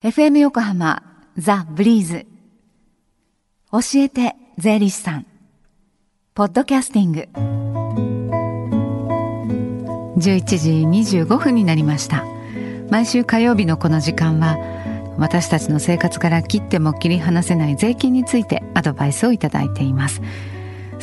FM 横浜ザ・ブリーズ。教えて税理士さん。ポッドキャスティング。11時25分になりました。毎週火曜日のこの時間は私たちの生活から切っても切り離せない税金についてアドバイスをいただいています。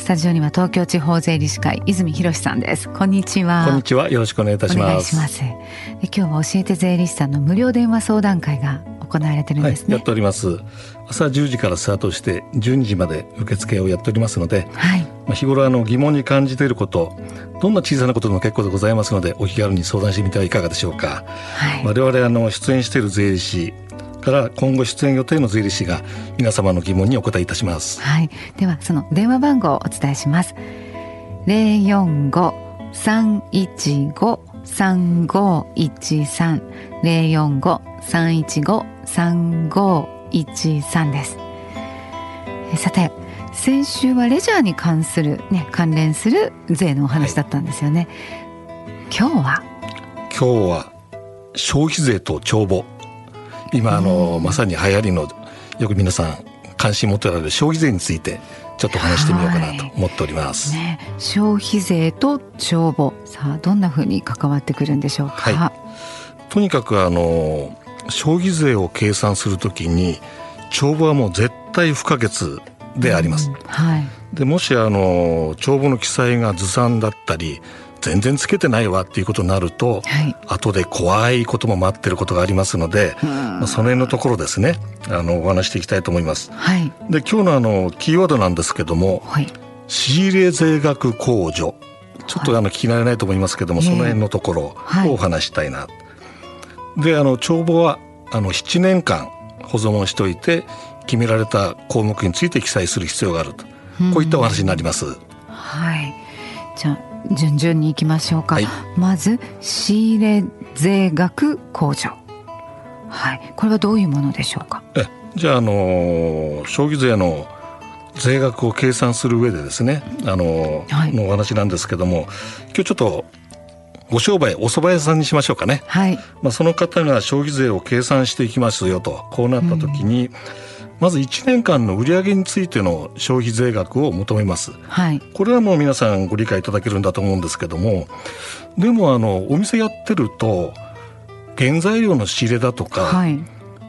スタジオには東京地方税理士会泉博さんです。こんにちは。こんにちは。よろしくお願いいたします。お願いします。今日は教えて税理士さんの無料電話相談会が行われてるんですね、はい、やっております。朝10時からスタートして12時まで受付をやっておりますので、はい、まあ日頃あの疑問に感じていることどんな小さなことでも結構でございますのでお気軽に相談してみてはいかがでしょうか、はい、我々あの出演している税理士から今後出演予定の税理士が皆様の疑問にお答えいたします。はい、ではその電話番号をお伝えします。零四五三一五三五一三零四五三一五三五一三です。さて先週はレジャーに関するね関連する税のお話だったんですよね。はい、今日は？今日は消費税と帳簿今あの、まさに流行りのよく皆さん関心持っておられる消費税についてちょっと話してみようかなと思っております。ね、消費税と帳簿さあどんなふうに関わってくるんでしょうか？はい、とにかくあの消費税を計算するときに帳簿はもう絶対不可欠であります。うん、はい。でもしあの帳簿の記載がずさんだったり全然つけてないわっていうことになると、はい、後で怖いことも待ってることがありますので、まあ、その辺のところですね。あのお話していきたいと思います。はい、で今日のあのキーワードなんですけども、はい、仕入れ税額控除。ちょっとあの聞き慣れないと思いますけども、その辺のところをお話したいな。であの帳簿はあの7年間保存をしておいて決められた項目について記載する必要があると、こういったお話になります。はい。じゃあ順々にいきましょうか、はい、まず仕入れ税額控除。はい。これはどういうものでしょうか？えじゃああの消費税の税額を計算する上でですねあの、はい、のお話なんですけども今日ちょっとご商売お蕎麦屋さんにしましょうかね、はい。まあ、その方が消費税を計算していきますよとこうなった時に、うんまず1年間の売上についての消費税額を求めます、はい、これはもう皆さんご理解いただけるんだと思うんですけどもでもあのお店やってると原材料の仕入れだとか、はい、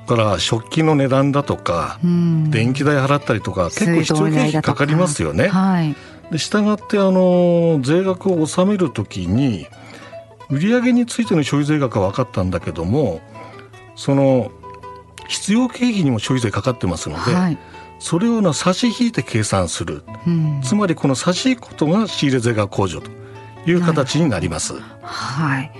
から食器の値段だとか、うん、電気代払ったりとか結構必要経費かかりますよね。はい、で従ってあの税額を納めるときに売上についての消費税額は分かったんだけどもその必要経費にも消費税かかってますので、はい、それをな差し引いて計算する、うん、つまりこの差し引くことが仕入れ税額控除という形になります。はい。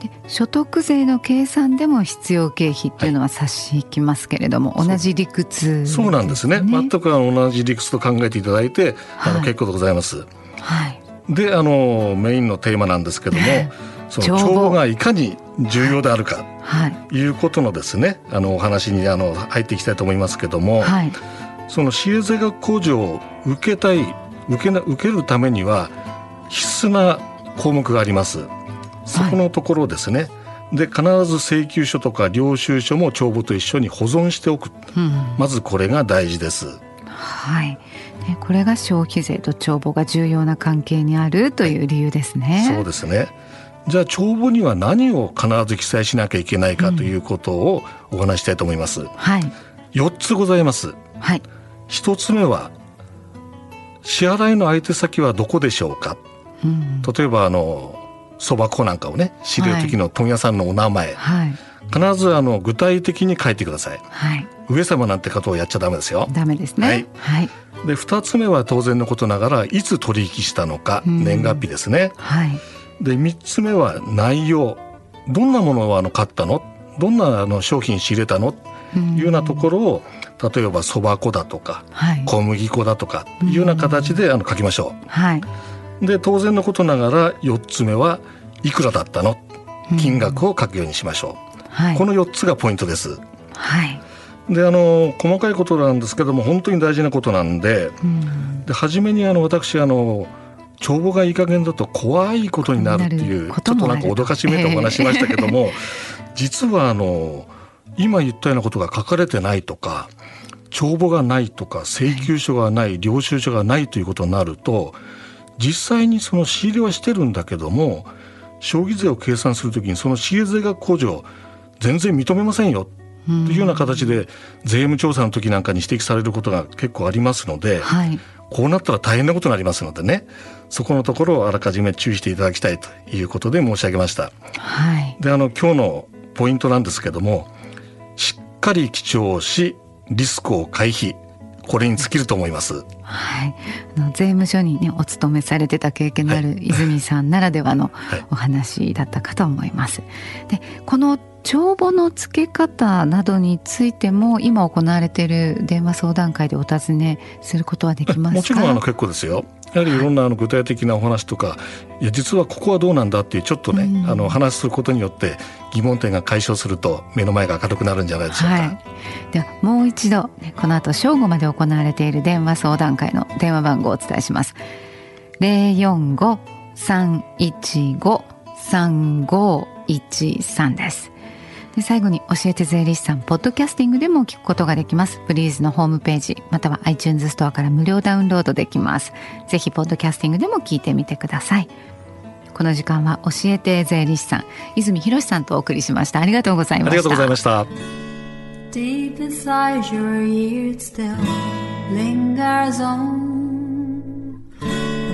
で所得税の計算でも必要経費っていうのは差し引きますけれども、はい、同じ理屈、ね、そうなんですね。全く同じ理屈と考えていただいて、はい、あの結構でございます。はい、であのメインのテーマなんですけどもその帳簿がいかに重要であるか、はい、いうことのですねあのお話にあの入っていきたいと思いますけども、はい、その仕入れ税額控除を受けたい受けな受けるためには必須な項目があります。そこのところですね、はい、で必ず請求書とか領収書も帳簿と一緒に保存しておく、うん、まずこれが大事です。はい、これが消費税と帳簿が重要な関係にあるという理由ですね。そうですね。じゃあ帳簿には何を必ず記載しなきゃいけないかということをお話したいと思います。うん、はい。4つございます。はい。1つ目は支払いの相手先はどこでしょうか？うん、例えばあのそば粉なんかをね知る時の問屋さんのお名前、はい、必ずあの具体的に書いてください。はい。上様なんてことをやっちゃダメですよ。ダメですね。はい。はい、で2つ目は当然のことながらいつ取引したのか、年月日ですね。はい。で3つ目は内容。どんなものをあの買ったの？どんなあの商品仕入れたの？いうようなところを例えばそば粉だとか、はい、小麦粉だとかいうような形であの書きましょう。はい、で当然のことながら4つ目はいくらだったの？金額を書くようにしましょう。はい、この4つがポイントです。はい、であの細かいことなんですけども本当に大事なことなんで,、で初めにあの私あの帳簿がいい加減だと怖いことになるっていうちょっとなんか脅かしめいたお話しましたけども、えー、実はあの今言ったようなことが書かれてないとか帳簿がないとか請求書がない領収書がないということになると実際にその仕入れはしてるんだけども消費税を計算するときにその仕入れ税額控除全然認めませんよというような形で税務調査の時なんかに指摘されることが結構ありますので、はい、こうなったら大変なことになりますのでねそこのところをあらかじめ注意していただきたいということで申し上げました。はい、であの今日のポイントなんですけどもしっかり記帳しリスクを回避これに尽きると思います。はい、あの税務署にねお勤めされてた経験のある泉さんならではのお話だったかと思います。でこの帳簿の付け方などについても今行われている電話相談会でお尋ねすることはできますか？もちろんあの結構ですよやはりいろんなあの具体的なお話とか、いや実はここはどうなんだっていうちょっとね、うん、あの話することによって疑問点が解消すると目の前が明るくなるんじゃないでしょうか。はい、ではもう一度、ね、この後正午まで行われている電話相談会の電話番号をお伝えします。零四五三一五三五一三です。で最後に教えて税理士さんポッドキャスティングでも聞くことができます。ブリーズのホームページまたは iTunes ストアから無料ダウンロードできます。ぜひポッドキャスティングでも聞いてみてください。この時間は教えて税理士さん泉博さんとお送りしました。ありがとうございました。ありがとうございました。Deep inside your ears still lingers on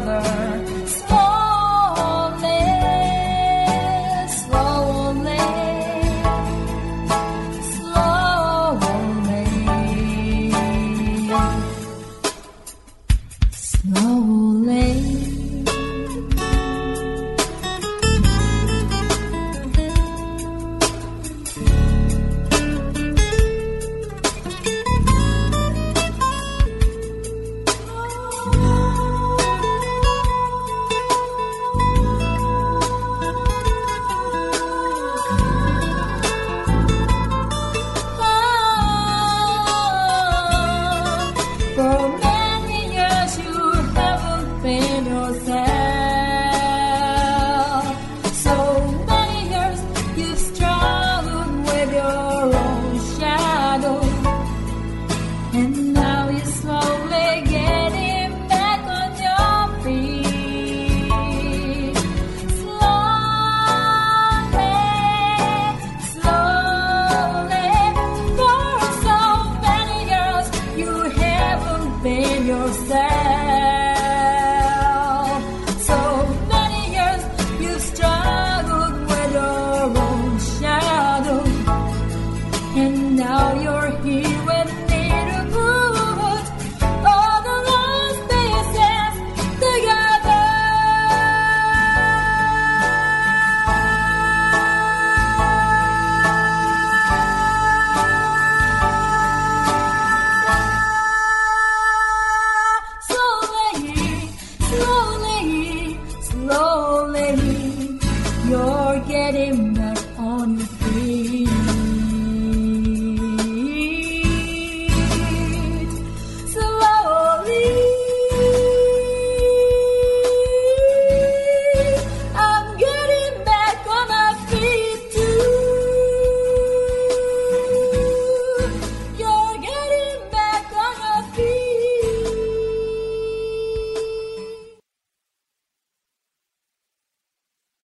another Sẽ